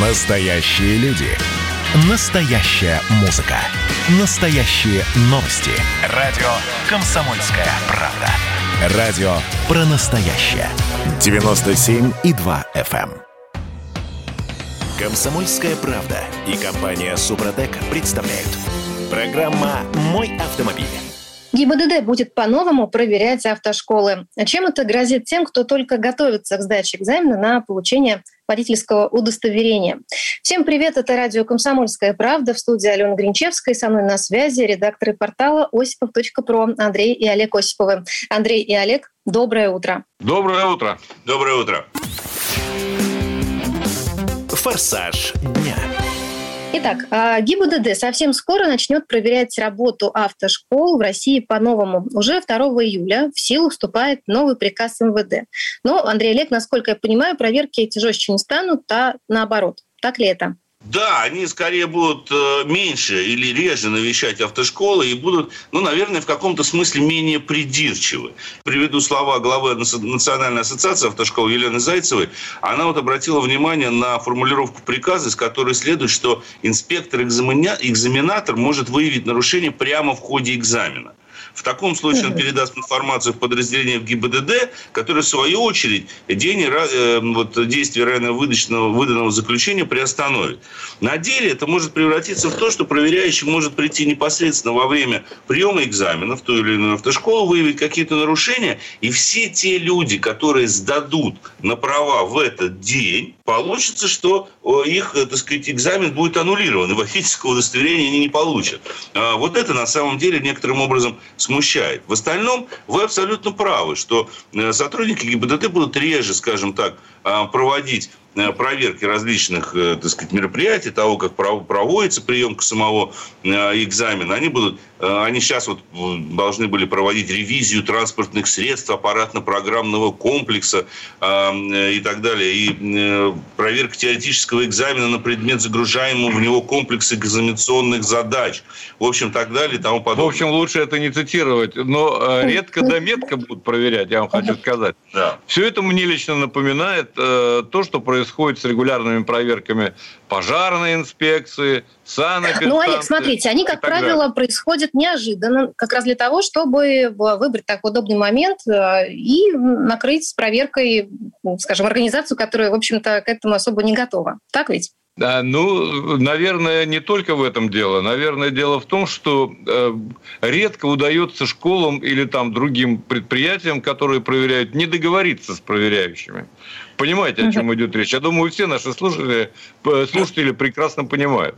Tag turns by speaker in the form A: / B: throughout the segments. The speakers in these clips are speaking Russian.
A: Настоящие люди. Настоящая музыка. Настоящие новости. Радио «Комсомольская правда». Радио про настоящее. 97,2 FM. эм. Комсомольская правда и компания Супротек представляют. Программа «Мой автомобиль».
B: ГИБДД будет по-новому проверять автошколы. А Чем это грозит тем, кто только готовится к сдаче экзамена на получение водительского удостоверения? Всем привет, это радио «Комсомольская правда» в студии Алена Гринчевская. Со мной на связи редакторы портала осипов.про Андрей и Олег Осиповы. Андрей и Олег, доброе утро.
C: Доброе утро.
D: Доброе утро.
A: «Форсаж дня».
B: Итак, а, ГИБДД совсем скоро начнет проверять работу автошкол в России по-новому. Уже 2 июля в силу вступает новый приказ МВД. Но, Андрей Олег, насколько я понимаю, проверки эти жестче не станут, а наоборот. Так ли это?
D: Да, они скорее будут э, меньше или реже навещать автошколы и будут, ну, наверное, в каком-то смысле менее придирчивы. Приведу слова главы Национальной ассоциации автошкол Елены Зайцевой. Она вот обратила внимание на формулировку приказа, из которой следует, что инспектор-экзаменатор может выявить нарушение прямо в ходе экзамена. В таком случае он передаст информацию в подразделение в ГИБДД, которое, в свою очередь, день, э, вот, действие ранее выдачного, выданного заключения приостановит. На деле это может превратиться в то, что проверяющий может прийти непосредственно во время приема экзамена в ту или иную автошколу, выявить какие-то нарушения, и все те люди, которые сдадут на права в этот день, получится, что их, так сказать, экзамен будет аннулирован, и водительского удостоверения они не получат. А вот это на самом деле некоторым образом смущает. В остальном вы абсолютно правы, что э, сотрудники ГИБДД будут реже, скажем так, проводить э, проверки различных, э, так сказать, мероприятий, того, как проводится приемка самого экзамена, они будут, они сейчас вот должны были проводить ревизию транспортных средств, аппаратно-программного комплекса и так далее, и проверка теоретического экзамена на предмет загружаемого в него комплекса экзаменационных задач, в общем, так далее и тому подобное.
C: В общем, лучше это не цитировать, но редко да метко будут проверять, я вам хочу сказать. Да. Все это мне лично напоминает э, то, что происходит с регулярными проверками пожарной инспекции, санэпидстанции.
B: Ну, Олег, смотрите, они, как правило, далее. происходят неожиданно, как раз для того, чтобы выбрать так удобный момент э, и накрыть с проверкой, скажем, организацию, которая, в общем-то, к этому особо не готова. Так ведь?
C: Да, ну, наверное, не только в этом дело. Наверное, дело в том, что э, редко удается школам или там другим предприятиям, которые проверяют, не договориться с проверяющими. Понимаете, о чем идет речь? Я думаю, все наши слушатели, слушатели прекрасно понимают.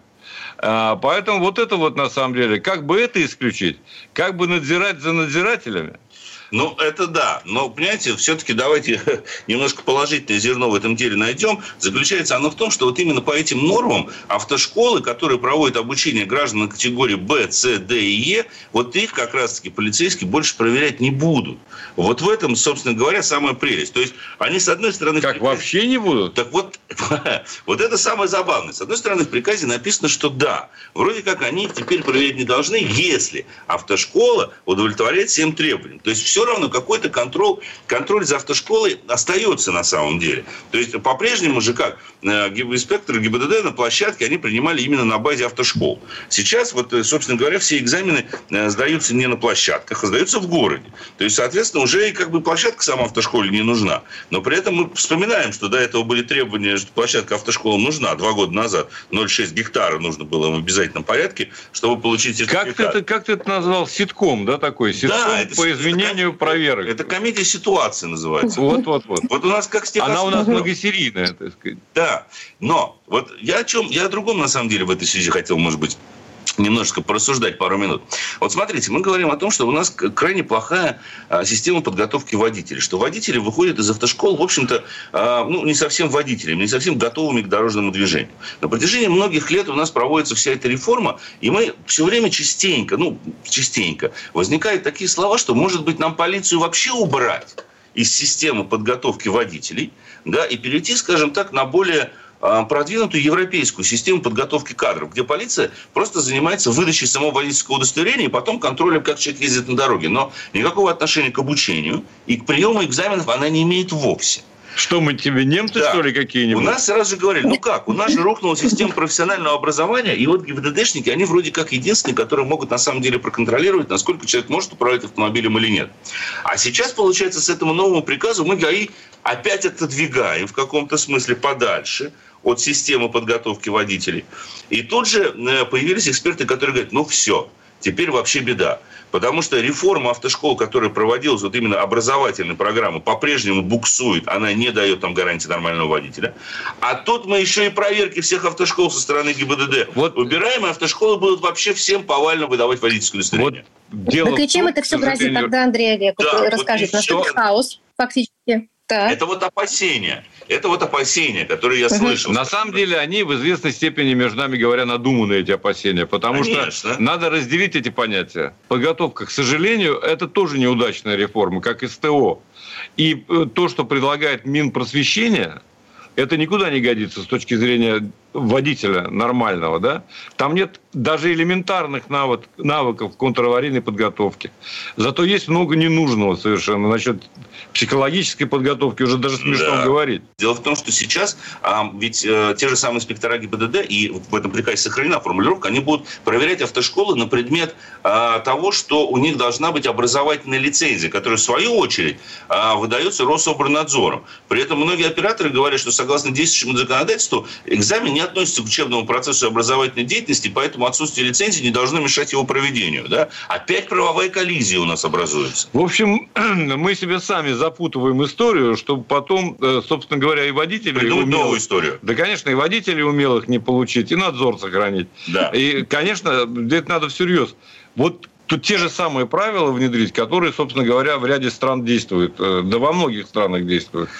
C: А, поэтому вот это вот на самом деле, как бы это исключить, как бы надзирать за надзирателями –
D: ну, это да. Но, понимаете, все-таки давайте немножко положительное зерно в этом деле найдем. Заключается оно в том, что вот именно по этим нормам автошколы, которые проводят обучение граждан на категории Б, С, Д и Е, вот их как раз-таки полицейские больше проверять не будут. Вот в этом, собственно говоря, самая прелесть. То есть они, с одной стороны...
C: Как, приказе... вообще не будут?
D: Так вот, вот это самое забавное. С одной стороны, в приказе написано, что да, вроде как они их теперь проверять не должны, если автошкола удовлетворяет всем требованиям. То есть все все равно какой-то контроль, контроль за автошколой остается на самом деле. То есть по-прежнему же как э, инспекторы ГИБДД на площадке они принимали именно на базе автошкол. Сейчас вот, э, собственно говоря, все экзамены э, сдаются не на площадках, а сдаются в городе. То есть, соответственно, уже и как бы площадка сама автошколе не нужна. Но при этом мы вспоминаем, что до этого были требования, что площадка автошколам нужна. Два года назад 0,6 гектара нужно было в обязательном порядке, чтобы получить
C: сертификат. Как ты это, как ты это назвал? Ситком, да, такой? Ситком да, по изменению комиссию проверок.
D: Это комиссия ситуации называется.
C: Вот, вот, вот.
D: Вот у нас как
C: с Она у нас многосерийная, так сказать.
D: Да, но вот я о чем, я о другом на самом деле в этой связи хотел, может быть, немножко порассуждать пару минут. Вот смотрите, мы говорим о том, что у нас крайне плохая а, система подготовки водителей, что водители выходят из автошкол, в общем-то, а, ну, не совсем водителями, не совсем готовыми к дорожному движению. На протяжении многих лет у нас проводится вся эта реформа, и мы все время частенько, ну, частенько, возникают такие слова, что, может быть, нам полицию вообще убрать из системы подготовки водителей, да, и перейти, скажем так, на более продвинутую европейскую систему подготовки кадров, где полиция просто занимается выдачей самого водительского удостоверения и потом контролем, как человек ездит на дороге. Но никакого отношения к обучению и к приему экзаменов она не имеет вовсе.
C: Что мы тебе, немцы, да. что ли, какие-нибудь?
D: У нас сразу же говорили, ну как, у нас же рухнула система профессионального образования, и вот ГИБДДшники, они вроде как единственные, которые могут на самом деле проконтролировать, насколько человек может управлять автомобилем или нет. А сейчас, получается, с этому новому приказу мы ГАИ опять отодвигаем в каком-то смысле подальше от системы подготовки водителей. И тут же э, появились эксперты, которые говорят, ну все, теперь вообще беда. Потому что реформа автошкол, которая проводилась, вот именно образовательная программа, по-прежнему буксует, она не дает там гарантии нормального водителя. А тут мы еще и проверки всех автошкол со стороны ГИБДД. Вот. Убираем, и автошколы будут вообще всем повально выдавать водительское удостоверение.
B: Вот дело так и чем это все грозит тогда, Андрей Олег? Да, расскажите, вот насколько хаос фактически?
D: Так. Это вот опасения. Это вот опасения, которые я слышал.
C: На самом деле они в известной степени, между нами говоря, надуманы, эти опасения. Потому Конечно. что надо разделить эти понятия. Подготовка, к сожалению, это тоже неудачная реформа, как СТО. И э, то, что предлагает Минпросвещение, это никуда не годится с точки зрения водителя нормального, да? Там нет даже элементарных навык, навыков контраварийной подготовки. Зато есть много ненужного совершенно насчет психологической подготовки уже даже смешно да. говорить.
D: Дело в том, что сейчас а, ведь а, те же самые инспектора ГИБДД, и в этом приказе сохранена формулировка, они будут проверять автошколы на предмет а, того, что у них должна быть образовательная лицензия, которая в свою очередь а, выдается Рособорнадзором. При этом многие операторы говорят, что согласно действующему законодательству экзамен не относится к учебному процессу образовательной деятельности, поэтому отсутствие лицензии не должно мешать его проведению. Да? Опять правовая коллизия у нас образуется.
C: В общем, мы себе сами запутываем историю, чтобы потом, э, собственно говоря, и водители...
D: Придумать умелых, новую историю.
C: Да, конечно, и водителей умелых не получить, и надзор сохранить. Да. И, конечно, это надо всерьез. Вот тут те же самые правила внедрить, которые, собственно говоря, в ряде стран действуют. Э, да во многих странах действуют.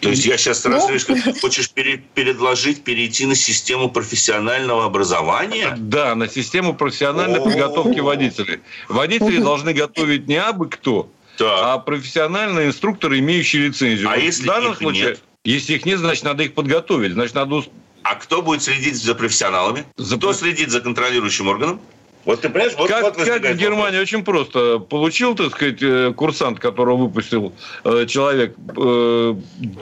D: То есть я сейчас ну... что ты хочешь предложить перейти на систему профессионального образования?
C: Да, на систему профессиональной подготовки водителей. Водители должны готовить не абы кто, а профессиональные инструкторы, имеющие лицензию.
D: А если их случае, нет?
C: Если их нет, значит, надо их подготовить. Значит, надо...
D: А кто будет следить за профессионалами? За... Кто следит за контролирующим органом?
C: Вот ты понимаешь, вот, как, вот как в Германии вопрос. очень просто. Получил, так сказать, э, курсант, которого выпустил э, человек, э,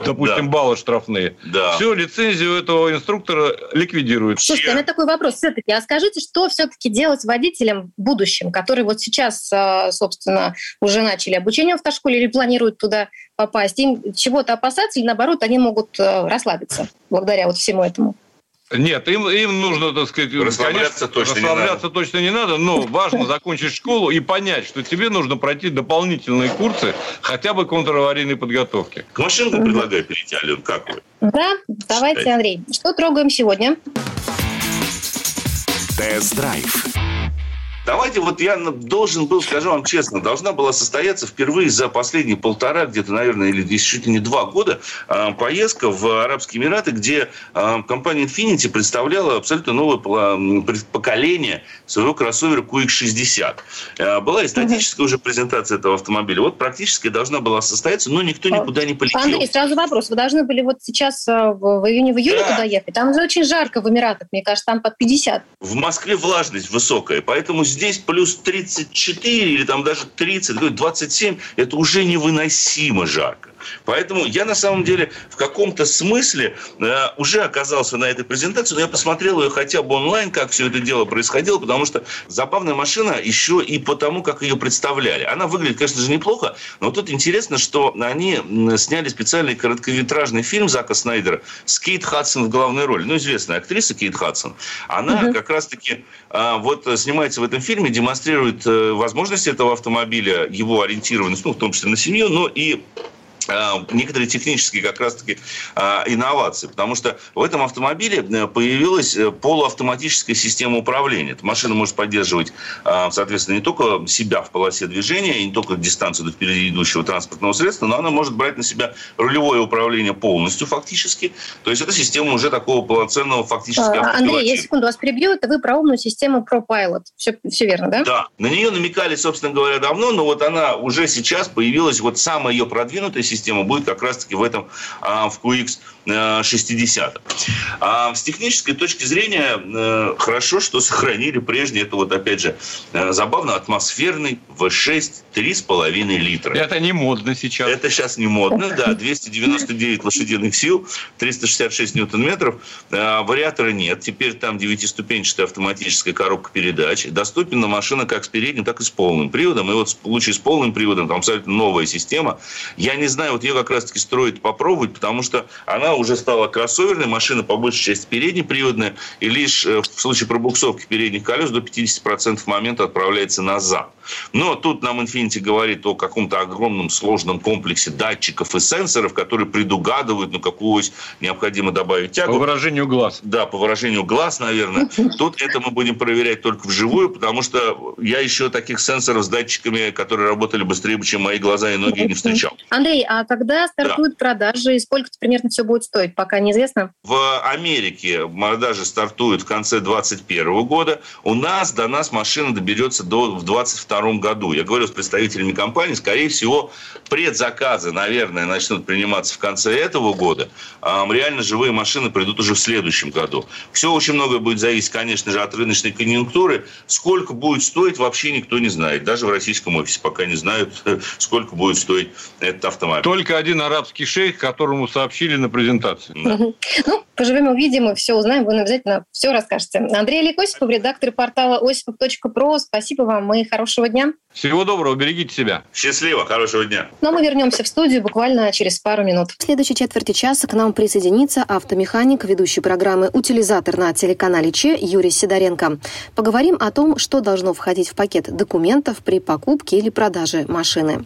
C: допустим, да. баллы штрафные. Да. Все, лицензию этого инструктора ликвидируют.
B: Слушайте, у меня такой вопрос все-таки. А скажите, что все-таки делать водителям в будущем, которые вот сейчас, собственно, уже начали обучение в автошколе или планируют туда попасть? Им чего-то опасаться или, наоборот, они могут расслабиться благодаря вот всему этому?
C: Нет, им, им нужно, так сказать,
D: расслабляться, конечно, точно,
C: расслабляться
D: не
C: точно не надо, но важно закончить школу и понять, что тебе нужно пройти дополнительные курсы хотя бы контраварийной подготовки.
D: К машинкам предлагаю перейти, Ален, как вы?
B: Да, давайте, Андрей. Что трогаем сегодня?
A: Тест-драйв.
D: Давайте, вот я должен был, скажу вам честно, должна была состояться впервые за последние полтора, где-то, наверное, или чуть ли не два года а, поездка в Арабские Эмираты, где а, компания Infinity представляла абсолютно новое поколение своего кроссовера QX60. А, была и статическая уже презентация этого автомобиля. Вот практически должна была состояться, но никто никуда не полетел.
B: Андрей, сразу вопрос. Вы должны были вот сейчас в июне, в июне да. туда ехать? Там же очень жарко в Эмиратах, мне кажется, там под 50.
D: В Москве влажность высокая, поэтому здесь плюс 34 или там даже 30, 27, это уже невыносимо жарко. Поэтому я на самом деле в каком-то смысле э, уже оказался на этой презентации, но я посмотрел ее хотя бы онлайн, как все это дело происходило, потому что забавная машина еще и потому, как ее представляли. Она выглядит, конечно же, неплохо, но тут интересно, что они сняли специальный короткометражный фильм Зака Снайдера с Кейт Хадсон в главной роли. Ну, известная актриса Кейт Хадсон. Она угу. как раз-таки э, вот снимается в этом фильме, демонстрирует э, возможности этого автомобиля, его ориентированность, ну, в том числе на семью, но и некоторые технические как раз-таки а, инновации, потому что в этом автомобиле э, появилась э, полуавтоматическая система управления. Эта машина может поддерживать, а, соответственно, не только себя в полосе движения, не только дистанцию до впереди идущего транспортного средства, но она может брать на себя рулевое управление полностью фактически. То есть это система уже такого полноценного фактического
B: Андрей, я секунду вас прибью. Это вы про умную систему ProPilot. Все, все верно, да?
D: Да. На нее намекали, собственно говоря, давно, но вот она уже сейчас появилась, вот самая ее продвинутая система система будет как раз-таки в этом, в QX 60. А с технической точки зрения э, хорошо, что сохранили прежний, это вот опять же э, забавно, атмосферный V6 3,5 литра.
C: Это не модно сейчас.
D: Это сейчас не модно, да, 299 лошадиных сил, 366 ньютон-метров. А, вариатора нет, теперь там девятиступенчатая автоматическая коробка передач. Доступна машина как с передним, так и с полным приводом. И вот в случае с полным приводом там абсолютно новая система. Я не знаю, вот ее как раз-таки строить попробовать, потому что она уже стала кроссоверной, машина по большей части переднеприводная, и лишь э, в случае пробуксовки передних колес до 50% момента отправляется назад. Но тут нам Infinity говорит о каком-то огромном сложном комплексе датчиков и сенсоров, которые предугадывают, ну, какую необходимо добавить тягу.
C: По выражению глаз.
D: Да, по выражению глаз, наверное. Тут это мы будем проверять только вживую, потому что я еще таких сенсоров с датчиками, которые работали быстрее, чем мои глаза и ноги, не встречал.
B: Андрей, а когда стартуют да. продажи и сколько примерно все будет стоить, пока неизвестно?
D: В Америке продажи стартуют в конце 2021 года. У нас до нас машина доберется до, в 2022 году. Я говорю с представителями компании, скорее всего, предзаказы, наверное, начнут приниматься в конце этого года. А реально живые машины придут уже в следующем году. Все очень многое будет зависеть, конечно же, от рыночной конъюнктуры. Сколько будет стоить, вообще никто не знает. Даже в российском офисе пока не знают, сколько будет стоить этот автомобиль.
C: Только один арабский шейх, которому сообщили на презентации. Да.
B: Ну, поживем, увидим и все узнаем. Вы обязательно все расскажете. Андрей Олег Осипов, редактор портала осипов.про. Спасибо вам и хорошего дня.
C: Всего доброго, берегите себя.
D: Счастливо, хорошего дня.
B: Но ну, мы вернемся в студию буквально через пару минут. В следующей четверти часа к нам присоединится автомеханик, ведущий программы «Утилизатор» на телеканале Че Юрий Сидоренко. Поговорим о том, что должно входить в пакет документов при покупке или продаже машины.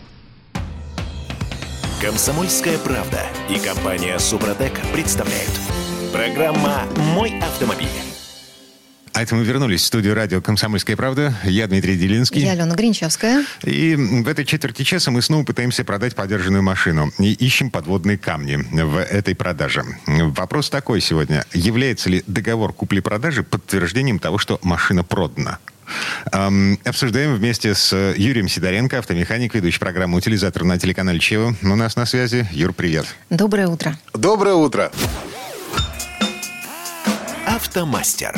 A: Комсомольская правда и компания Супротек представляют. Программа «Мой автомобиль».
E: А это мы вернулись в студию радио «Комсомольская правда». Я Дмитрий Делинский.
B: Я Алена Гринчевская.
E: И в этой четверти часа мы снова пытаемся продать подержанную машину. И ищем подводные камни в этой продаже. Вопрос такой сегодня. Является ли договор купли-продажи подтверждением того, что машина продана? Эм, обсуждаем вместе с Юрием Сидоренко, автомеханик, ведущий программы «Утилизатор» на телеканале Чева. У нас на связи. Юр, привет.
B: Доброе утро.
F: Доброе утро.
A: Автомастер.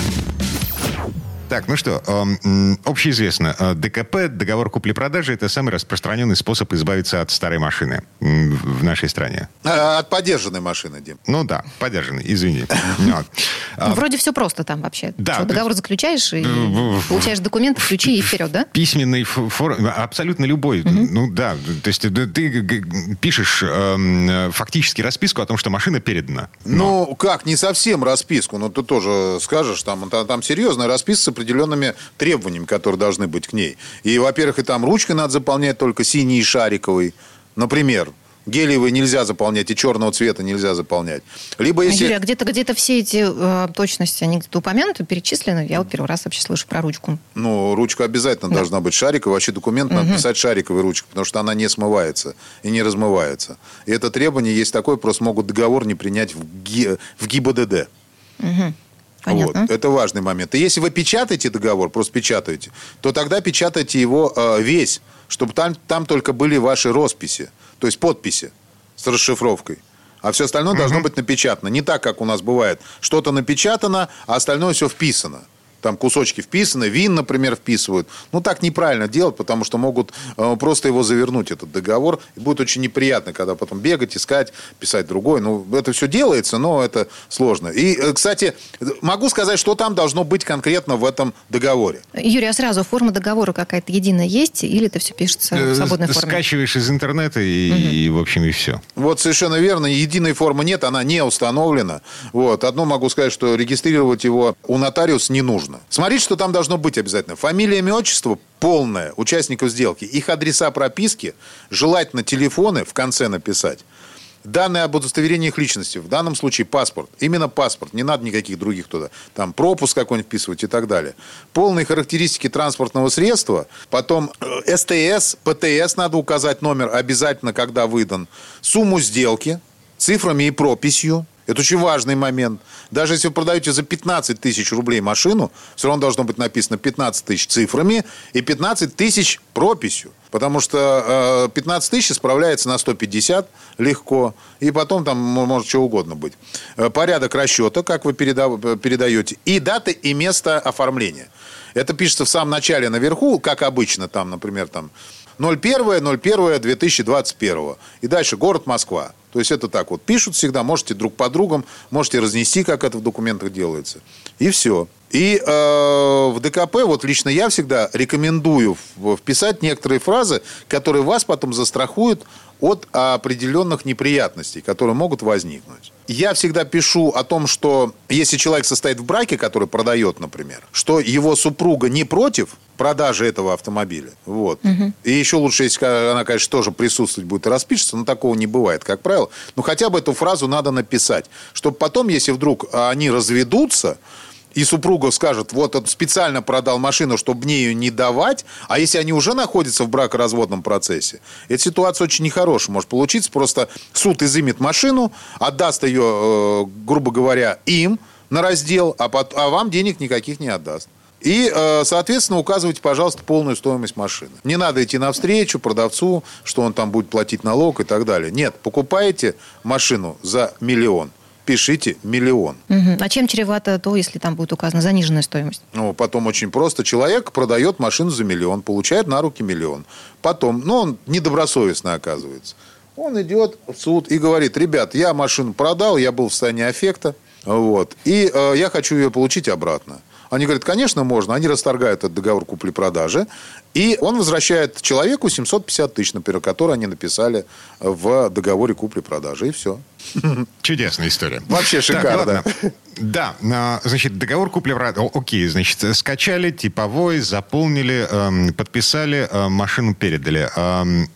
E: Так, ну что, э, общеизвестно, э, ДКП, договор купли-продажи, это самый распространенный способ избавиться от старой машины в нашей стране.
F: А, от подержанной машины, Дим.
E: Ну да, подержанной, извини.
B: А, вроде все просто там вообще. Да. Договор заключаешь и получаешь документы, ключи и вперед, да?
E: Письменный форм, абсолютно любой. Ну да, то есть ты пишешь эм, фактически расписку о том, что машина передана.
F: Ну как, не совсем расписку, но ты тоже скажешь, там, там серьезная расписка определенными требованиями, которые должны быть к ней. И, во-первых, и там ручкой надо заполнять только синий и шариковый. Например, Гелиевые нельзя заполнять, и черного цвета нельзя заполнять. Либо а, если...
B: Юрий, а где-то где все эти э, точности, они где-то упомянуты, перечислены? Я вот первый раз вообще слышу про ручку.
F: Ну, ручка обязательно да. должна быть шариковой. Вообще документ угу. надо писать шариковой ручкой, потому что она не смывается и не размывается. И это требование есть такое, просто могут договор не принять в, ГИ... в ГИБДД. Угу. Понятно. Вот. Это важный момент. И если вы печатаете договор, просто печатаете, то тогда печатайте его э, весь, чтобы там, там только были ваши росписи, то есть подписи с расшифровкой. А все остальное угу. должно быть напечатано. Не так, как у нас бывает. Что-то напечатано, а остальное все вписано. Там кусочки вписаны, ВИН, например, вписывают. Ну, так неправильно делать, потому что могут э, просто его завернуть, этот договор. И будет очень неприятно, когда потом бегать, искать, писать другой. Ну, это все делается, но это сложно. И, э, кстати, могу сказать, что там должно быть конкретно в этом договоре.
B: Юрий, а сразу форма договора какая-то единая есть? Или это все пишется в
E: Э,
B: свободной форме?
E: Скачиваешь из интернета и, и, в общем, и все.
F: Вот совершенно верно. Единой формы нет, она не установлена. Вот. Одно могу сказать, что регистрировать его у нотариуса не нужно. Смотрите, что там должно быть обязательно. Фамилия, имя, отчество полное участников сделки. Их адреса прописки, желательно телефоны в конце написать. Данные об удостоверении их личности. В данном случае паспорт. Именно паспорт. Не надо никаких других туда. Там пропуск какой-нибудь вписывать и так далее. Полные характеристики транспортного средства. Потом э, СТС, ПТС надо указать номер обязательно, когда выдан. Сумму сделки цифрами и прописью. Это очень важный момент. Даже если вы продаете за 15 тысяч рублей машину, все равно должно быть написано 15 тысяч цифрами и 15 тысяч прописью. Потому что э, 15 тысяч справляется на 150 легко. И потом там может что угодно быть. Э, Порядок расчета, как вы переда- передаете. И дата и место оформления. Это пишется в самом начале наверху, как обычно, там, например, там 01.01.2021. И дальше город Москва. То есть это так вот пишут всегда, можете друг по другам, можете разнести, как это в документах делается. И все. И э, в ДКП, вот лично я всегда рекомендую вписать некоторые фразы, которые вас потом застрахуют от определенных неприятностей, которые могут возникнуть. Я всегда пишу о том, что если человек состоит в браке, который продает, например, что его супруга не против продажи этого автомобиля. Вот. И еще лучше, если она, конечно, тоже присутствовать будет и распишется, но такого не бывает, как правило. Но хотя бы эту фразу надо написать, чтобы потом, если вдруг они разведутся, и супруга скажет, вот он специально продал машину, чтобы мне ее не давать, а если они уже находятся в бракоразводном процессе, эта ситуация очень нехорошая может получиться. Просто суд изымет машину, отдаст ее, э, грубо говоря, им на раздел, а, пот- а вам денег никаких не отдаст. И, э, соответственно, указывайте, пожалуйста, полную стоимость машины. Не надо идти навстречу продавцу, что он там будет платить налог и так далее. Нет, покупаете машину за миллион, пишите миллион.
B: Мгм. А чем чревато то, если там будет указана заниженная стоимость?
F: Ну, потом очень просто. Человек продает машину за миллион, получает на руки миллион. Потом, ну, он недобросовестно оказывается. Он идет в суд и говорит, ребят, я машину продал, я был в состоянии аффекта, вот, и э, я хочу ее получить обратно. Они говорят, конечно, можно. Они расторгают этот договор купли-продажи. И он возвращает человеку 750 тысяч, например, которые они написали в договоре купли-продажи. И все.
E: Чудесная история.
F: Вообще
E: Так,
F: шикарно.
E: ладно. Да, значит, договор купли Окей, значит, скачали, типовой, заполнили, эм, подписали, э, машину передали.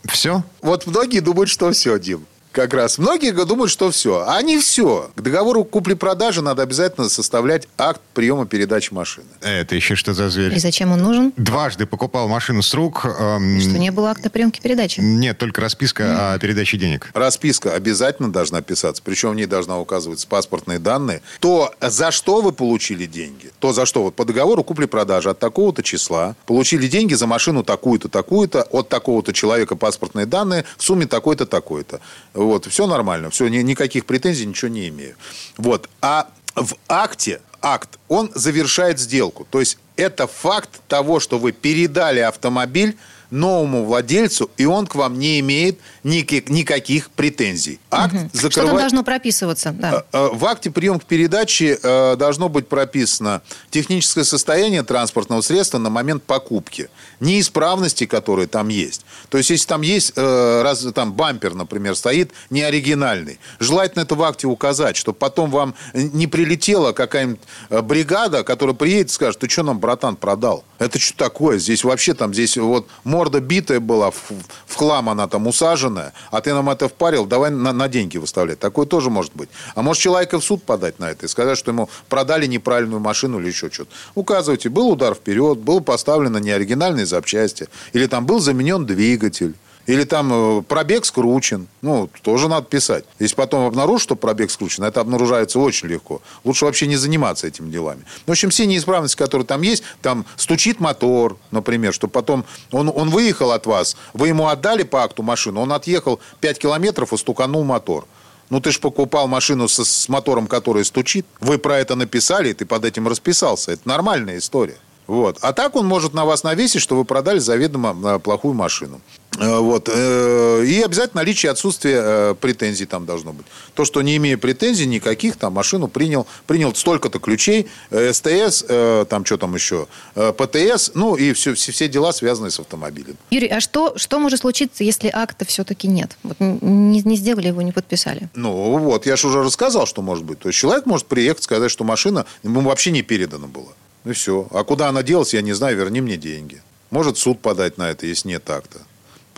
E: Все?
F: Вот многие думают, что все, Дим. Как раз. Многие думают, что все. А не все. К договору купли-продажи надо обязательно составлять акт приема передачи машины.
E: Это еще что за
B: И
E: зверь?
B: зачем он нужен?
E: Дважды покупал машину с рук. эм,
B: Что не было акта приемки передачи?
E: Нет, только расписка о передаче денег.
F: Расписка обязательно должна писаться, причем в ней должна указываться паспортные данные. То, за что вы получили деньги, то, за что вот по договору купли-продажи от такого-то числа получили деньги за машину такую-то, такую-то, от такого-то человека паспортные данные в сумме такой-то, такой-то. Вот, все нормально, все, ни- никаких претензий, ничего не имею. Вот, а в акте, акт, он завершает сделку. То есть это факт того, что вы передали автомобиль новому владельцу, и он к вам не имеет ники- никаких претензий. Акт
B: Что там
F: закрывает...
B: должно прописываться? Да.
F: Э, э, В акте приемки передачи э, должно быть прописано техническое состояние транспортного средства на момент покупки, неисправности, которые там есть. То есть, если там есть э, раз, там бампер, например, стоит не оригинальный, желательно это в акте указать, чтобы потом вам не прилетела какая-нибудь э, бригада, которая приедет и скажет, ты что нам, братан, продал? Это что такое? Здесь вообще там, здесь вот морда битая была, в, в хлам она там усаженная, а ты нам это впарил, давай на, на деньги выставлять. Такое тоже может быть. А может человека в суд подать на это и сказать, что ему продали неправильную машину или еще что-то. Указывайте, был удар вперед, был поставлено неоригинальные запчасти, или там был заменен двигатель. Или там э, пробег скручен. Ну, тоже надо писать. Если потом обнаружишь, что пробег скручен, это обнаружается очень легко. Лучше вообще не заниматься этими делами. В общем, все неисправности, которые там есть, там стучит мотор, например, что потом он, он выехал от вас, вы ему отдали по акту машину, он отъехал 5 километров и стуканул мотор. Ну, ты же покупал машину с, с мотором, который стучит. Вы про это написали, ты под этим расписался. Это нормальная история. Вот. А так он может на вас навесить, что вы продали заведомо э, плохую машину. Э, вот. Э, и обязательно наличие отсутствия претензий там должно быть. То, что не имея претензий никаких, там машину принял, принял столько-то ключей, СТС, там что там еще, ПТС, ну и все, все, все дела, связанные с автомобилем.
B: Юрий, а что, что может случиться, если акта все-таки нет? Вот не, не сделали его, не подписали.
F: Ну вот, я же уже рассказал, что может быть. То есть человек может приехать, сказать, что машина ему вообще не передана была. И все. А куда она делась, я не знаю, верни мне деньги. Может суд подать на это, если нет так-то.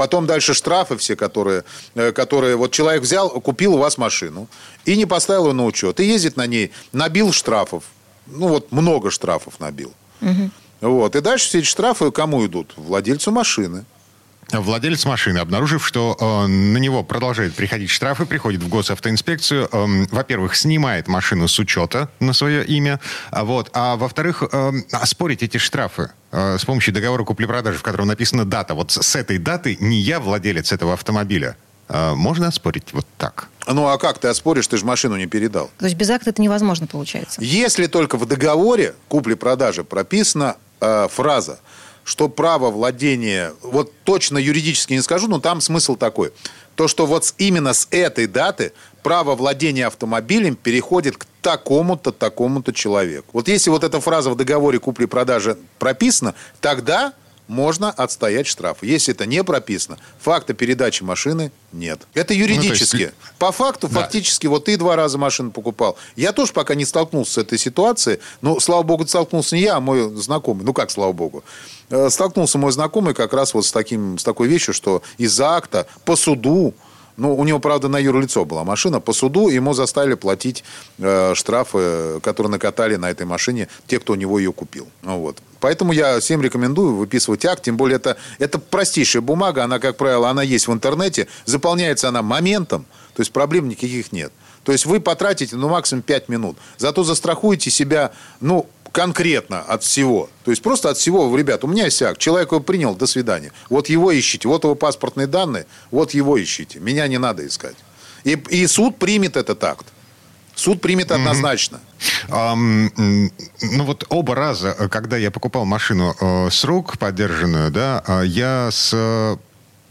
F: Потом дальше штрафы все, которые, э, которые... Вот человек взял, купил у вас машину и не поставил ее на учет. И ездит на ней, набил штрафов. Ну, вот много штрафов набил. Угу. Вот. И дальше все эти штрафы кому идут? Владельцу машины.
E: Владелец машины, обнаружив, что э, на него продолжают приходить штрафы, приходит в госавтоинспекцию. Э, во-первых, снимает машину с учета на свое имя. А, вот, а во-вторых, э, оспорить эти штрафы э, с помощью договора купли-продажи, в котором написана дата. Вот с этой даты не я владелец этого автомобиля. Э, можно оспорить вот так?
F: Ну, а как ты оспоришь? Ты же машину не передал.
B: То есть без акта это невозможно получается?
F: Если только в договоре купли-продажи прописана э, фраза – что право владения, вот точно юридически не скажу, но там смысл такой. То, что вот именно с этой даты право владения автомобилем переходит к такому-то, такому-то человеку. Вот если вот эта фраза в договоре купли-продажи прописана, тогда можно отстоять штраф. Если это не прописано, факта передачи машины нет. Это юридически. Ну, есть... По факту, да. фактически, вот ты два раза машину покупал. Я тоже пока не столкнулся с этой ситуацией. Но, слава богу, столкнулся не я, а мой знакомый. Ну, как, слава богу. Э, столкнулся мой знакомый как раз вот с, таким, с такой вещью, что из-за акта по суду ну, у него, правда, на юрлицо была машина. По суду ему заставили платить э, штрафы, которые накатали на этой машине те, кто у него ее купил. Ну, вот. Поэтому я всем рекомендую выписывать акт. Тем более, это, это простейшая бумага. Она, как правило, она есть в интернете. Заполняется она моментом. То есть проблем никаких нет. То есть вы потратите, ну, максимум 5 минут. Зато застрахуете себя, ну, конкретно от всего. То есть просто от всего, ребят, у меня акт, человек его принял, до свидания. Вот его ищите, вот его паспортные данные, вот его ищите. Меня не надо искать. И, и суд примет этот акт. Суд примет однозначно.
E: Mm-hmm. Um, ну вот оба раза, когда я покупал машину э, с рук подержанную, да, э, я с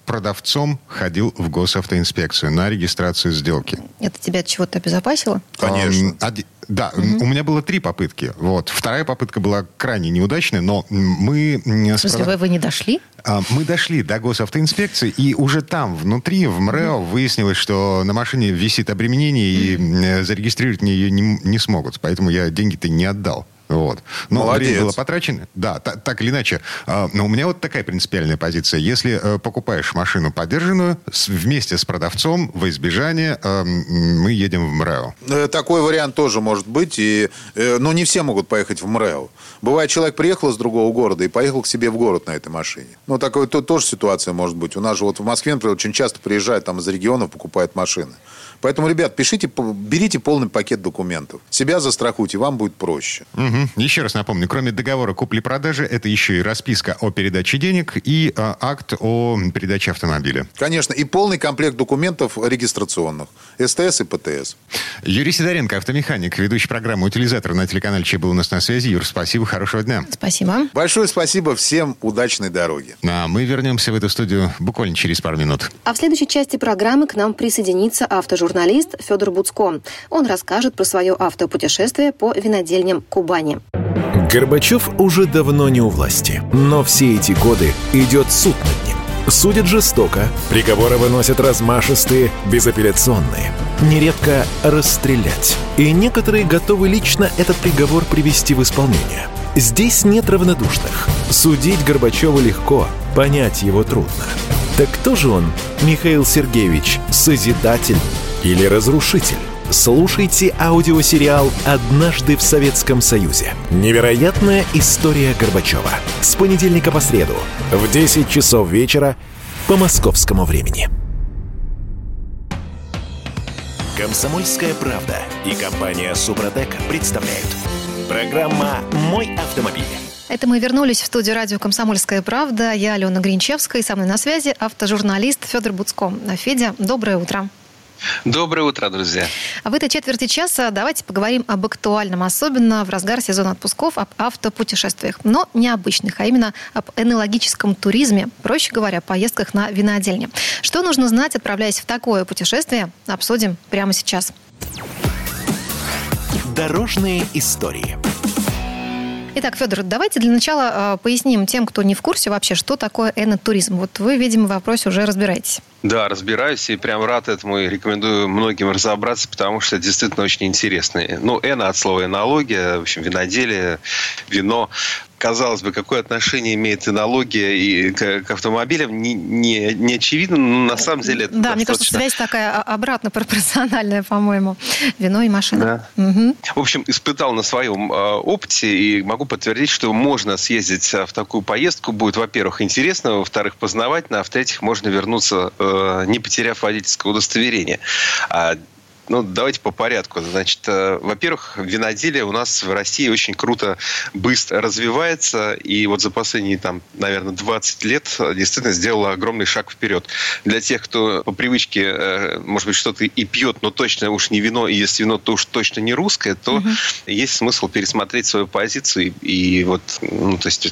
E: продавцом ходил в госавтоинспекцию на регистрацию сделки.
B: Это тебя от чего-то обезопасило?
F: Конечно.
E: А, да, угу. у меня было три попытки. Вот. Вторая попытка была крайне неудачная, но мы...
B: В смысле, вы, вы не дошли?
E: А, мы дошли до госавтоинспекции, и уже там, внутри, в МРЭО, выяснилось, что на машине висит обременение, и зарегистрировать мне ее не, не смогут. Поэтому я деньги-то не отдал. Вот. Но Молодец. время было потрачено. Да, так, так или иначе. А, но у меня вот такая принципиальная позиция. Если э, покупаешь машину подержанную, вместе с продавцом во избежание э, мы едем в МРЭО.
F: Э, такой вариант тоже может быть. И, но не все могут поехать в МРЭО. Бывает, человек приехал из другого города и поехал к себе в город на этой машине. Ну, такой то, тоже ситуация может быть. У нас же вот в Москве, например, очень часто приезжают там из регионов, покупают машины. Поэтому, ребят, пишите, берите полный пакет документов. Себя застрахуйте, вам будет проще.
E: Угу. Еще раз напомню, кроме договора купли-продажи, это еще и расписка о передаче денег и а, акт о передаче автомобиля.
F: Конечно, и полный комплект документов регистрационных. СТС и ПТС.
E: Юрий Сидоренко, автомеханик, ведущий программы «Утилизатор» на телеканале Че был у нас на связи. Юр, спасибо, хорошего дня.
B: Спасибо.
F: Большое спасибо, всем удачной дороги.
E: А мы вернемся в эту студию буквально через пару минут.
B: А в следующей части программы к нам присоединится автожурналист журналист Федор Буцко. Он расскажет про свое автопутешествие по винодельням Кубани.
A: Горбачев уже давно не у власти, но все эти годы идет суд над ним. Судят жестоко, приговоры выносят размашистые, безапелляционные. Нередко расстрелять. И некоторые готовы лично этот приговор привести в исполнение. Здесь нет равнодушных. Судить Горбачева легко, понять его трудно. Так кто же он, Михаил Сергеевич, созидатель или разрушитель? Слушайте аудиосериал «Однажды в Советском Союзе». Невероятная история Горбачева. С понедельника по среду в 10 часов вечера по московскому времени. Комсомольская правда и компания «Супротек» представляют. Программа «Мой автомобиль».
B: Это мы вернулись в студию радио «Комсомольская правда». Я Алена Гринчевская, и со мной на связи автожурналист Федор Буцко. Федя, доброе утро.
G: Доброе утро, друзья.
B: А в этой четверти часа давайте поговорим об актуальном, особенно в разгар сезона отпусков, об автопутешествиях, но необычных, а именно об энологическом туризме, проще говоря, поездках на винодельне. Что нужно знать, отправляясь в такое путешествие, обсудим прямо сейчас.
A: Дорожные истории.
B: Итак, Федор, давайте для начала э, поясним тем, кто не в курсе вообще, что такое энотуризм. Вот вы, видимо, в вопросе уже разбираетесь.
G: Да, разбираюсь и прям рад этому и рекомендую многим разобраться, потому что действительно очень интересно. Ну, эно от слова энология, в общем, виноделие, вино казалось бы, какое отношение имеет энология и к, к автомобилям, не, не, не очевидно, но на самом деле это
B: Да, достаточно... мне кажется, связь такая обратно пропорциональная, по-моему. Вино и машина.
G: Да. Угу. В общем, испытал на своем э, опыте и могу подтвердить, что можно съездить в такую поездку. Будет, во-первых, интересно, во-вторых, познавательно, а в-третьих, можно вернуться, э, не потеряв водительское удостоверение. А ну, давайте по порядку. Значит, э, во-первых, виноделие у нас в России очень круто, быстро развивается. И вот за последние, там, наверное, 20 лет действительно сделала огромный шаг вперед. Для тех, кто по привычке, э, может быть, что-то и пьет, но точно уж не вино, и если вино, то уж точно не русское, то угу. есть смысл пересмотреть свою позицию. И вот, ну, то есть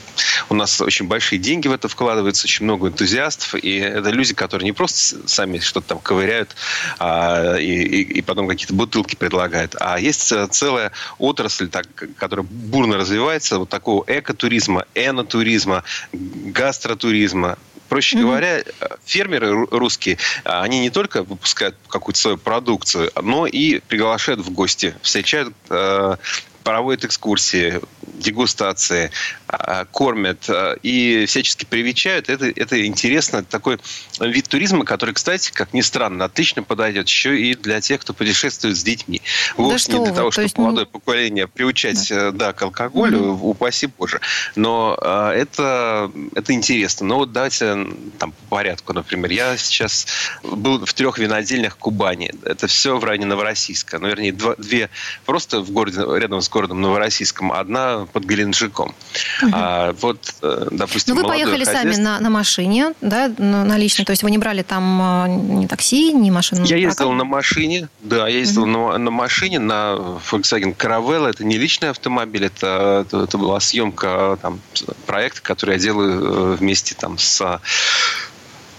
G: у нас очень большие деньги в это вкладываются, очень много энтузиастов. И это люди, которые не просто сами что-то там ковыряют, а, и, и, и потом какие-то бутылки предлагает. А есть э, целая отрасль, так, которая бурно развивается, вот такого экотуризма, энотуризма, гастротуризма, Проще mm-hmm. говоря, фермеры русские, они не только выпускают какую-то свою продукцию, но и приглашают в гости, встречают э, проводят экскурсии, дегустации, а, кормят а, и всячески привечают. Это, это интересно. такой вид туризма, который, кстати, как ни странно, отлично подойдет еще и для тех, кто путешествует с детьми. Вовсе да не для того, чтобы есть... молодое поколение приучать да. Да, к алкоголю, угу. упаси Боже. Но а, это, это интересно. Но вот давайте там, по порядку, например. Я сейчас был в трех винодельнях Кубани. Это все в районе Новороссийска. Ну, вернее, два, две просто в городе, рядом с городом Новороссийском, одна под Геленджиком. Угу. А, вот, э, допустим,
B: Ну, вы поехали сами на, на машине, да, на лично, то есть вы не брали там э, ни такси, ни машину?
G: Я ездил на машине, да, я ездил угу. на, на машине, на Volkswagen Caravella, это не личный автомобиль, это, это, это была съемка там, проекта, который я делаю э, вместе там с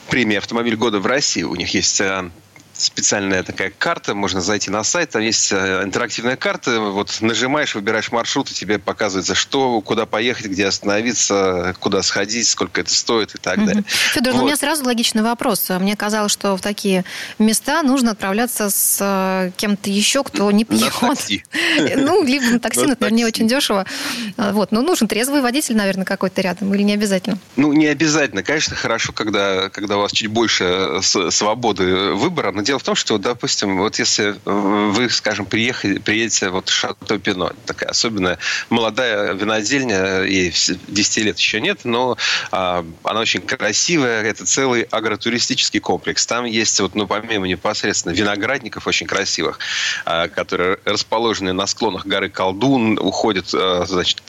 G: премией «Автомобиль года» в России. У них есть специальная такая карта, можно зайти на сайт, там есть э, интерактивная карта, вот нажимаешь, выбираешь маршрут, и тебе показывается, что, куда поехать, где остановиться, куда сходить, сколько это стоит и так далее.
B: Федор, вот. ну, у меня сразу логичный вопрос. Мне казалось, что в такие места нужно отправляться с э, кем-то еще, кто не пьет. На такси. Ну, либо на такси, например, не очень дешево. А, вот, но нужен трезвый водитель, наверное, какой-то рядом, или не обязательно?
G: Ну, не обязательно. Конечно, хорошо, когда, когда у вас чуть больше э, свободы выбора, но дело в том, что, допустим, вот если вы, скажем, приехали, приедете вот в Шато Пино, такая особенная молодая винодельня, ей 10 лет еще нет, но а, она очень красивая, это целый агротуристический комплекс. Там есть, вот, ну, помимо непосредственно виноградников очень красивых, а, которые расположены на склонах горы Колдун, уходит, а, значит,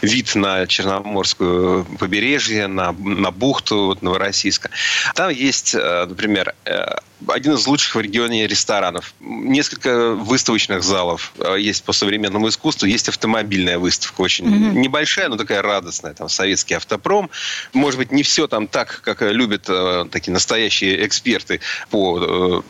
G: вид на Черноморскую побережье, на, на бухту вот, Новороссийска. Там есть, а, например, э, один из лучших в регионе ресторанов. Несколько выставочных залов э, есть по современному искусству. Есть автомобильная выставка, очень mm-hmm. небольшая, но такая радостная. Там советский автопром. Может быть, не все там так, как любят э, такие настоящие эксперты по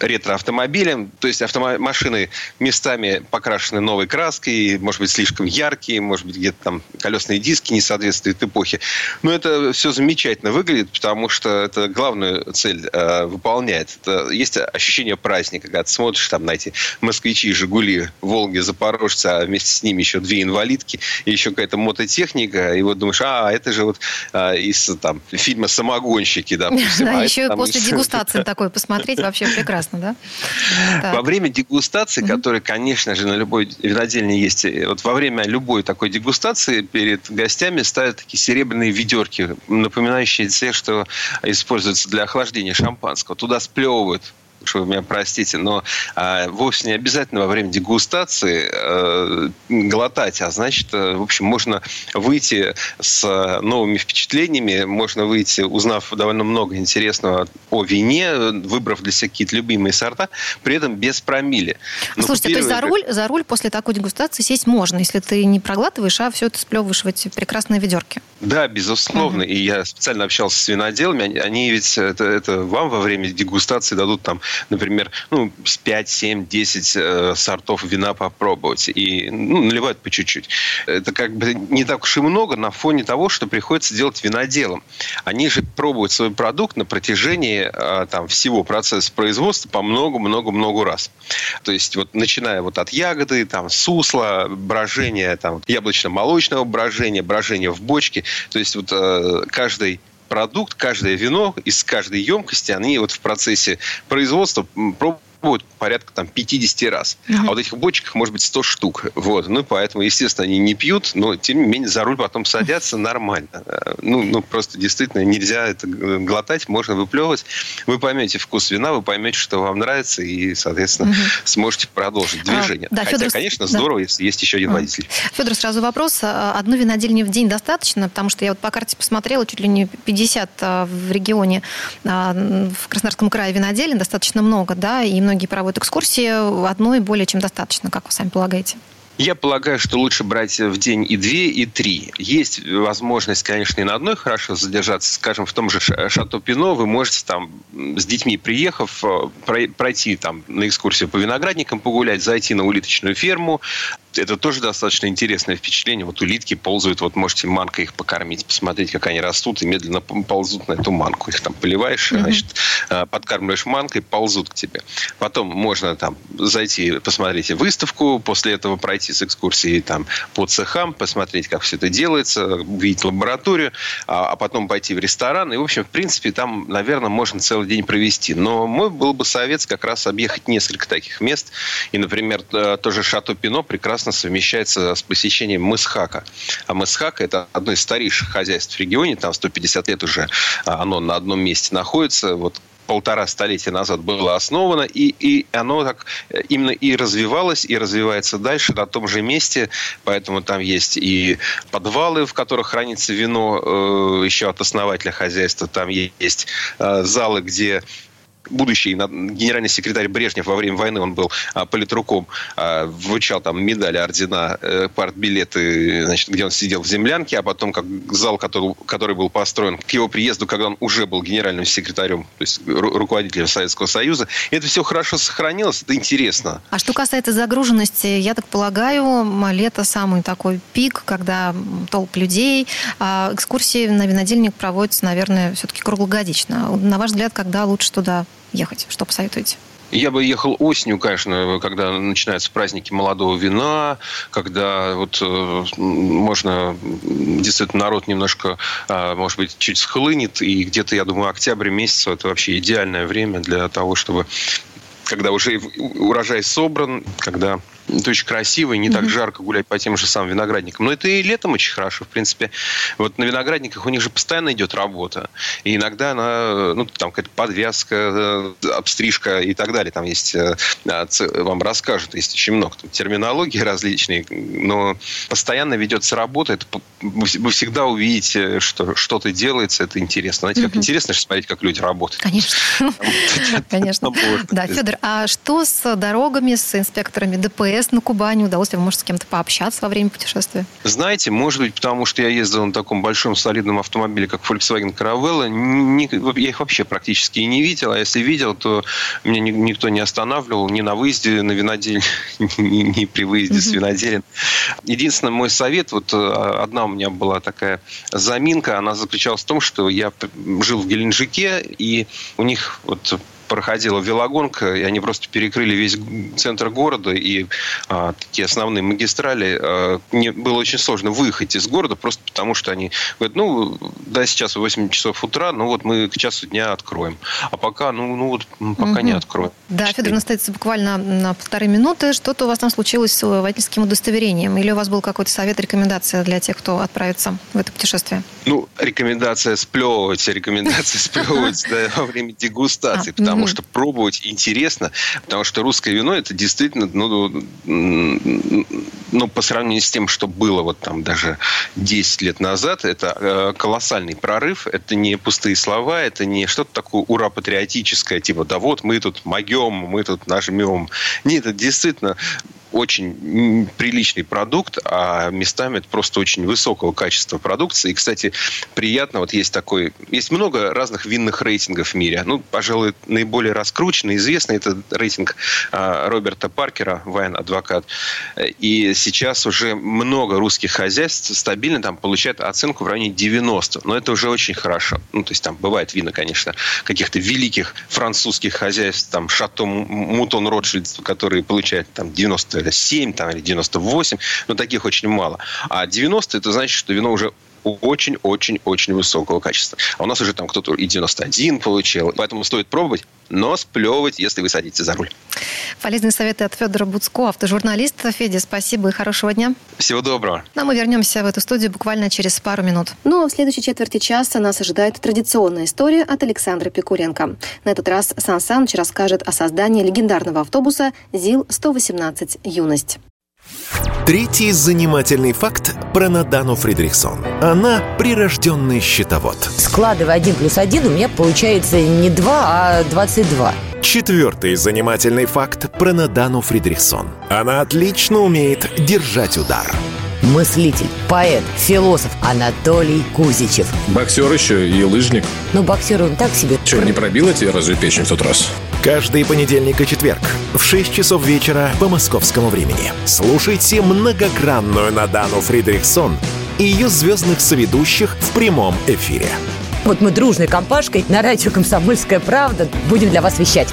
G: э, ретро-автомобилям. То есть автомашины местами покрашены новой краской, может быть, слишком яркие, может быть, где-то там колесные диски не соответствуют эпохе. Но это все замечательно выглядит, потому что это главную цель э, выполняет есть ощущение праздника, когда ты смотришь там на эти москвичи, Жигули, Волги, Запорожцы, а вместе с ними еще две инвалидки, и еще какая-то мототехника, и вот думаешь, а, это же вот а, из там, фильма «Самогонщики», допустим.
B: Да,
G: а
B: еще после дегустации такой посмотреть вообще прекрасно,
G: да? Во время дегустации, которая, конечно же, на любой винодельне есть, вот во время любой такой дегустации перед гостями ставят такие серебряные ведерки, напоминающие те, что используются для охлаждения шампанского. Туда сплевывают уж вы меня простите, но а, вовсе не обязательно во время дегустации а, глотать, а значит, в общем, можно выйти с новыми впечатлениями, можно выйти, узнав довольно много интересного о вине, выбрав для себя какие-то любимые сорта, при этом без промили.
B: Но Слушайте, то есть за руль, за руль после такой дегустации сесть можно, если ты не проглатываешь, а все это сплевываешь в эти прекрасные ведерки?
G: Да, безусловно. Угу. И я специально общался с виноделами. Они, они ведь это, это вам во время дегустации дадут там, например, ну, 5, 7, 10 э, сортов вина попробовать. И ну, наливают по чуть-чуть. Это как бы не так уж и много на фоне того, что приходится делать виноделам. Они же пробуют свой продукт на протяжении э, там, всего процесса производства по много-много-много раз. То есть вот начиная вот от ягоды, там, сусла, брожения, там, яблочно-молочного брожения, брожения в бочке. То есть вот э, каждый продукт, каждое вино из каждой емкости, они вот в процессе производства пробуют пробуют порядка там 50 раз. Угу. А вот этих бочках может быть 100 штук. Вот. Ну, поэтому, естественно, они не пьют, но, тем не менее, за руль потом садятся нормально. Ну, ну просто действительно нельзя это глотать, можно выплевывать. Вы поймете вкус вина, вы поймете, что вам нравится, и, соответственно, угу. сможете продолжить а, движение. А, да, Хотя, Федор... конечно, здорово, да. если есть еще один а. водитель.
B: Федор, сразу вопрос. А, одну винодельню в день достаточно? Потому что я вот по карте посмотрела, чуть ли не 50 а, в регионе, в Краснодарском крае виноделин достаточно много, да, и многие многие проводят экскурсии, одной более чем достаточно, как вы сами полагаете?
G: Я полагаю, что лучше брать в день и две, и три. Есть возможность, конечно, и на одной хорошо задержаться. Скажем, в том же Шато Пино вы можете там с детьми приехав, э, пройти там на экскурсию по виноградникам погулять, зайти на улиточную ферму, это тоже достаточно интересное впечатление. Вот улитки ползают, вот можете манкой их покормить, посмотреть, как они растут и медленно ползут на эту манку. Их там поливаешь, mm-hmm. значит, э, подкармливаешь манкой, ползут к тебе. Потом можно там зайти, посмотреть выставку, после этого пройти с экскурсией там по цехам, посмотреть, как все это делается, увидеть лабораторию, а, а потом пойти в ресторан. И, в общем, в принципе, там, наверное, можно целый день провести. Но мой был бы совет как раз объехать несколько таких мест. И, например, тоже Шато Пино прекрасно прекрасно совмещается с посещением Мысхака. А Мысхак – это одно из старейших хозяйств в регионе, там 150 лет уже а, оно на одном месте находится. Вот полтора столетия назад было основано, и, и оно так э, именно и развивалось, и развивается дальше на том же месте, поэтому там есть и подвалы, в которых хранится вино э, еще от основателя хозяйства, там есть э, залы, где будущий генеральный секретарь Брежнев во время войны, он был а, политруком, а, вручал там медали, ордена, э, партбилеты, значит, где он сидел в землянке, а потом как зал, который, который был построен к его приезду, когда он уже был генеральным секретарем, то есть руководителем Советского Союза. И это все хорошо сохранилось, это интересно.
B: А что касается загруженности, я так полагаю, лето самый такой пик, когда толп людей, а экскурсии на винодельник проводятся, наверное, все-таки круглогодично. На ваш взгляд, когда лучше туда ехать? Что посоветуете?
G: Я бы ехал осенью, конечно, когда начинаются праздники молодого вина, когда вот э, можно действительно народ немножко, э, может быть, чуть схлынет, и где-то, я думаю, октябрь месяц это вообще идеальное время для того, чтобы когда уже урожай собран, когда это очень красиво и не mm-hmm. так жарко гулять по тем же самым виноградникам. Но это и летом очень хорошо. В принципе, вот на виноградниках у них же постоянно идет работа. И иногда она, ну, там какая-то подвязка, э, обстрижка и так далее. Там есть, э, вам расскажут, есть очень много там, терминологии различные, но постоянно ведется работа. Это, вы всегда увидите, что что-то делается, это интересно. Знаете, как интересно смотреть, как люди работают.
B: Конечно. Конечно. Да, Федор, а что с дорогами, с инспекторами ДПС? МКС на Кубани? Удалось ли вам, может, с кем-то пообщаться во время путешествия?
G: Знаете, может быть, потому что я ездил на таком большом солидном автомобиле, как Volkswagen Caravella, не, я их вообще практически и не видел, а если видел, то меня никто не останавливал ни на выезде на винодель, ни, ни при выезде с виноделин. Единственный мой совет, вот э, одна у меня была такая заминка, она заключалась в том, что я жил в Геленджике, и у них вот проходила велогонка, и они просто перекрыли весь центр города, и а, такие основные магистрали. А, мне было очень сложно выехать из города, просто потому что они говорят, ну, да, сейчас 8 часов утра, ну вот мы к часу дня откроем. А пока, ну, ну вот пока угу. не откроем.
B: Да, Федор, остается буквально на полторы минуты. Что-то у вас там случилось с водительским удостоверением? Или у вас был какой-то совет, рекомендация для тех, кто отправится в это путешествие?
G: Ну, рекомендация сплевывать, рекомендация сплевывать во время дегустации, а, потому потому что пробовать интересно, потому что русское вино это действительно, ну, ну, по сравнению с тем, что было вот там даже 10 лет назад, это э, колоссальный прорыв, это не пустые слова, это не что-то такое ура-патриотическое, типа, да вот мы тут могем, мы тут нажмем. Нет, это действительно очень приличный продукт, а местами это просто очень высокого качества продукции. И, кстати, приятно, вот есть такой... Есть много разных винных рейтингов в мире. Ну, пожалуй, наиболее раскрученный, известный это рейтинг а, Роберта Паркера, вайн-адвокат. И сейчас уже много русских хозяйств стабильно там получают оценку в районе 90. Но это уже очень хорошо. Ну, то есть там бывает вина, конечно, каких-то великих французских хозяйств, там Шато Мутон Ротшильд, которые получают там 90 97 там, или 98, но таких очень мало. А 90 это значит, что вино уже очень-очень-очень высокого качества. А у нас уже там кто-то и 91 получил. Поэтому стоит пробовать, но сплевывать, если вы садитесь за руль.
B: Полезные советы от Федора Буцко, автожурналист. Федя, спасибо и хорошего дня.
G: Всего доброго.
B: Ну, а мы вернемся в эту студию буквально через пару минут. Ну, а в следующей четверти часа нас ожидает традиционная история от Александра Пикуренко. На этот раз Сан Саныч расскажет о создании легендарного автобуса ЗИЛ-118 «Юность».
A: Третий занимательный факт про Надану Фридрихсон. Она прирожденный счетовод.
H: Складывая один плюс один, у меня получается не 2, а 22.
A: Четвертый занимательный факт про Надану Фридрихсон. Она отлично умеет держать удар
H: мыслитель, поэт, философ Анатолий Кузичев.
I: Боксер еще и лыжник.
H: Ну, боксер он так себе.
I: Че, не пробила тебе разве печень в тот раз?
A: Каждый понедельник и четверг в 6 часов вечера по московскому времени. Слушайте многогранную Надану Фридрихсон и ее звездных соведущих в прямом эфире.
H: Вот мы дружной компашкой на радио «Комсомольская правда» будем для вас вещать.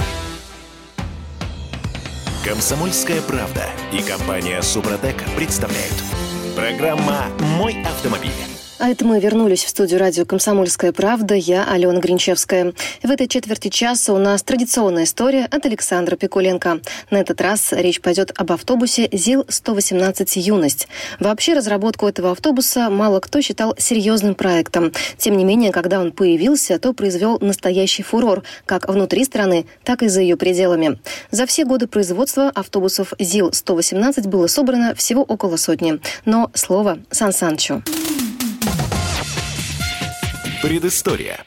A: «Комсомольская правда» и компания «Супротек» представляют – Программа «Мой автомобиль».
B: А это мы вернулись в студию радио «Комсомольская правда». Я Алена Гринчевская. В этой четверти часа у нас традиционная история от Александра Пикуленко. На этот раз речь пойдет об автобусе ЗИЛ-118 «Юность». Вообще разработку этого автобуса мало кто считал серьезным проектом. Тем не менее, когда он появился, то произвел настоящий фурор как внутри страны, так и за ее пределами. За все годы производства автобусов ЗИЛ-118 было собрано всего около сотни. Но слово Сан Санчо.
A: Предыстория.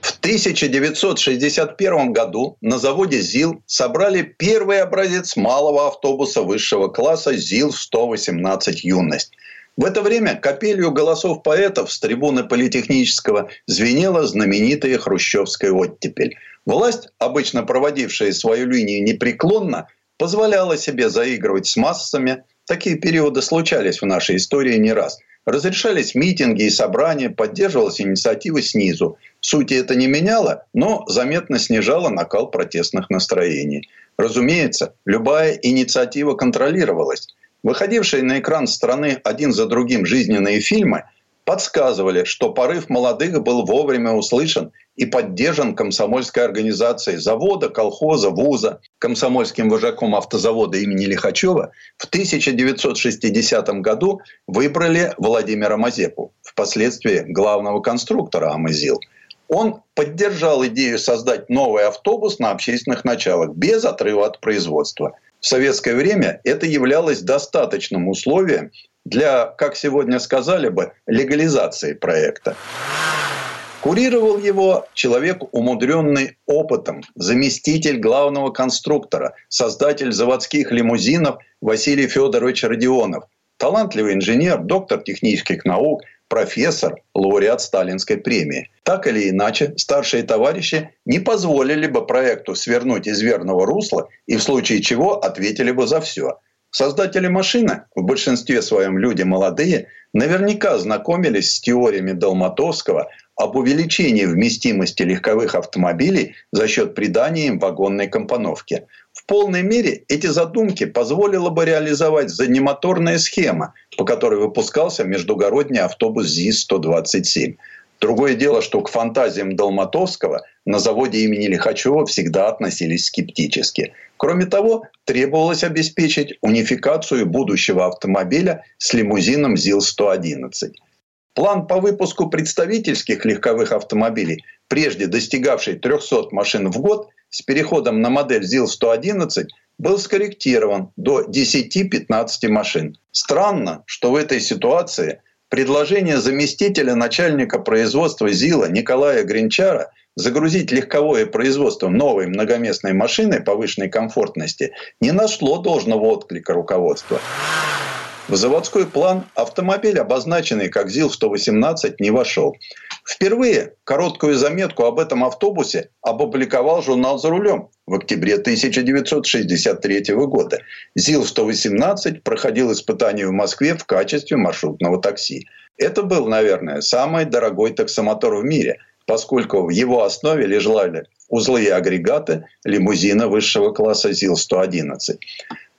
J: В 1961 году на заводе ЗИЛ собрали первый образец малого автобуса высшего класса ЗИЛ-118 «Юность». В это время капелью голосов поэтов с трибуны Политехнического звенела знаменитая хрущевская оттепель. Власть, обычно проводившая свою линию непреклонно, позволяла себе заигрывать с массами. Такие периоды случались в нашей истории не раз – Разрешались митинги и собрания, поддерживалась инициатива снизу. Сути это не меняло, но заметно снижало накал протестных настроений. Разумеется, любая инициатива контролировалась. Выходившие на экран страны один за другим жизненные фильмы подсказывали, что порыв молодых был вовремя услышан и поддержан комсомольской организацией завода, колхоза, вуза. Комсомольским вожаком автозавода имени Лихачева в 1960 году выбрали Владимира Мазепу, впоследствии главного конструктора Амазил. Он поддержал идею создать новый автобус на общественных началах, без отрыва от производства. В советское время это являлось достаточным условием для, как сегодня сказали бы, легализации проекта. Курировал его человек, умудренный опытом, заместитель главного конструктора, создатель заводских лимузинов Василий Федорович Родионов, талантливый инженер, доктор технических наук, профессор, лауреат Сталинской премии. Так или иначе, старшие товарищи не позволили бы проекту свернуть из верного русла и в случае чего ответили бы за все. Создатели машины, в большинстве своем люди молодые, наверняка знакомились с теориями Долматовского об увеличении вместимости легковых автомобилей за счет придания им вагонной компоновки. В полной мере эти задумки позволила бы реализовать заднемоторная схема, по которой выпускался междугородний автобус ЗИС-127. Другое дело, что к фантазиям Долматовского на заводе имени Лихачева всегда относились скептически. Кроме того, требовалось обеспечить унификацию будущего автомобиля с лимузином ЗИЛ-111. План по выпуску представительских легковых автомобилей прежде достигавший 300 машин в год, с переходом на модель ЗИЛ-111 был скорректирован до 10-15 машин. Странно, что в этой ситуации предложение заместителя начальника производства ЗИЛа Николая Гринчара загрузить легковое производство новой многоместной машиной повышенной комфортности не нашло должного отклика руководства. В заводской план автомобиль, обозначенный как ЗИЛ-118, не вошел. Впервые короткую заметку об этом автобусе опубликовал журнал «За рулем» в октябре 1963 года. ЗИЛ-118 проходил испытание в Москве в качестве маршрутного такси. Это был, наверное, самый дорогой таксомотор в мире, поскольку в его основе лежали узлы и агрегаты лимузина высшего класса ЗИЛ-111.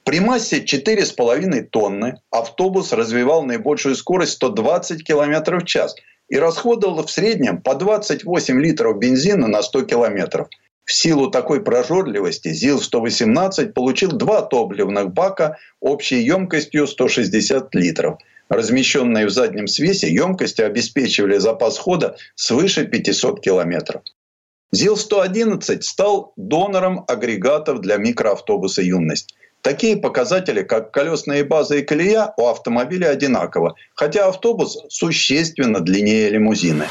J: При массе 4,5 тонны автобус развивал наибольшую скорость 120 км в час и расходовал в среднем по 28 литров бензина на 100 километров. В силу такой прожорливости ЗИЛ-118 получил два топливных бака общей емкостью 160 литров. Размещенные в заднем свесе емкости обеспечивали запас хода свыше 500 километров. ЗИЛ-111 стал донором агрегатов для микроавтобуса «Юность». Такие показатели, как колесные базы и колея, у автомобиля одинаково, хотя автобус существенно длиннее лимузины.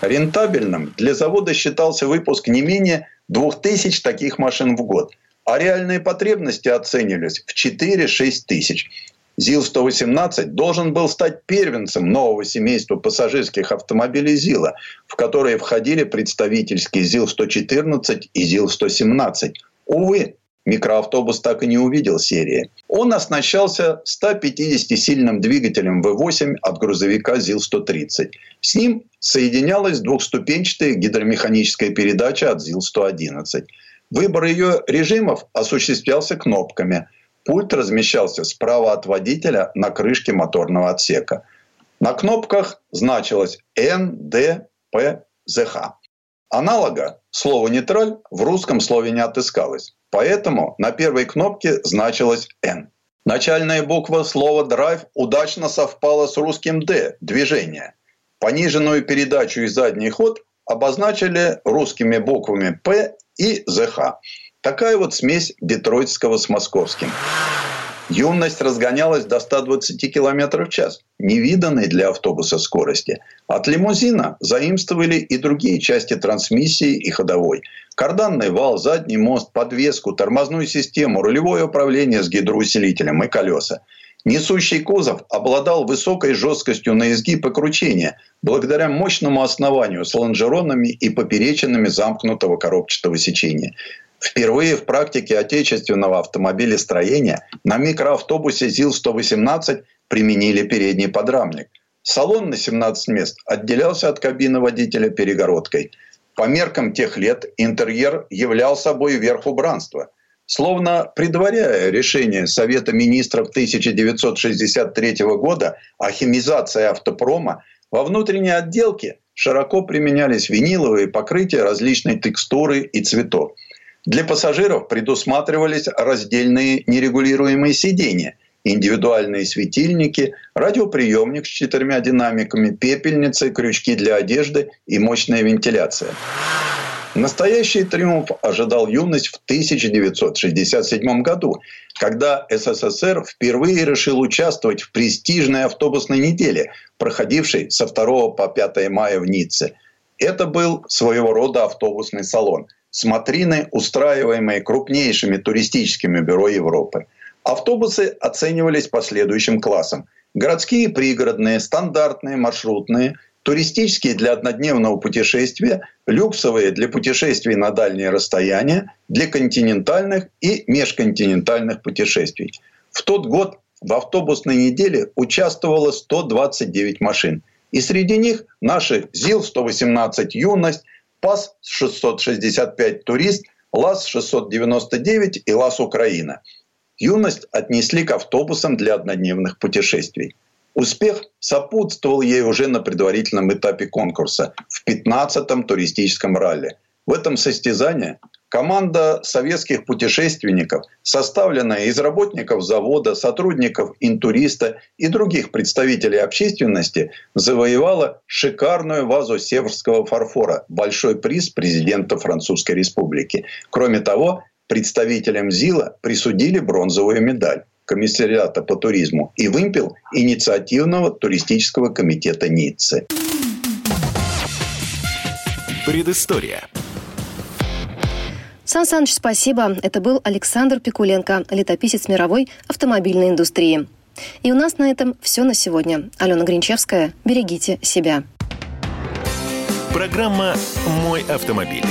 J: Рентабельным для завода считался выпуск не менее 2000 таких машин в год, а реальные потребности оценивались в 4-6 тысяч. ЗИЛ-118 должен был стать первенцем нового семейства пассажирских автомобилей ЗИЛа, в которые входили представительские ЗИЛ-114 и ЗИЛ-117. Увы, микроавтобус так и не увидел серии. Он оснащался 150-сильным двигателем V8 от грузовика ЗИЛ-130. С ним соединялась двухступенчатая гидромеханическая передача от ЗИЛ-111. Выбор ее режимов осуществлялся кнопками. Пульт размещался справа от водителя на крышке моторного отсека. На кнопках значилось НДПЗХ. Аналога слова «нейтраль» в русском слове не отыскалось. Поэтому на первой кнопке значилось «Н». Начальная буква слова «драйв» удачно совпала с русским «Д» – «движение». Пониженную передачу и задний ход обозначили русскими буквами «П» и «ЗХ». Такая вот смесь детройтского с московским. Юность разгонялась до 120 км в час, невиданной для автобуса скорости. От лимузина заимствовали и другие части трансмиссии и ходовой. Карданный вал, задний мост, подвеску, тормозную систему, рулевое управление с гидроусилителем и колеса. Несущий кузов обладал высокой жесткостью на изгиб и кручение, благодаря мощному основанию с лонжеронами и поперечинами замкнутого коробчатого сечения. Впервые в практике отечественного автомобилестроения на микроавтобусе ЗИЛ-118 применили передний подрамник. Салон на 17 мест отделялся от кабины водителя перегородкой. По меркам тех лет интерьер являл собой верх убранства. Словно предваряя решение Совета министров 1963 года о химизации автопрома, во внутренней отделке широко применялись виниловые покрытия различной текстуры и цветов – для пассажиров предусматривались раздельные нерегулируемые сидения, индивидуальные светильники, радиоприемник с четырьмя динамиками, пепельницы, крючки для одежды и мощная вентиляция. Настоящий триумф ожидал юность в 1967 году, когда СССР впервые решил участвовать в престижной автобусной неделе, проходившей со 2 по 5 мая в Ницце. Это был своего рода автобусный салон – смотрины, устраиваемые крупнейшими туристическими бюро Европы. Автобусы оценивались по следующим классам. Городские, пригородные, стандартные, маршрутные, туристические для однодневного путешествия, люксовые для путешествий на дальние расстояния, для континентальных и межконтинентальных путешествий. В тот год в автобусной неделе участвовало 129 машин. И среди них наши ЗИЛ-118 «Юность», ПАС-665 «Турист», ЛАЗ-699 и ЛАЗ «Украина». Юность отнесли к автобусам для однодневных путешествий. Успех сопутствовал ей уже на предварительном этапе конкурса в 15-м туристическом ралли. В этом состязании Команда советских путешественников, составленная из работников завода, сотрудников интуриста и других представителей общественности, завоевала шикарную вазу северского фарфора, большой приз президента Французской Республики. Кроме того, представителям ЗИЛа присудили бронзовую медаль комиссариата по туризму и вымпел инициативного туристического комитета Ниццы.
A: Предыстория.
K: Сан Саныч, спасибо. Это был Александр Пикуленко, летописец мировой автомобильной индустрии. И у нас на этом все на сегодня. Алена Гринчевская. Берегите себя.
A: Программа «Мой автомобиль».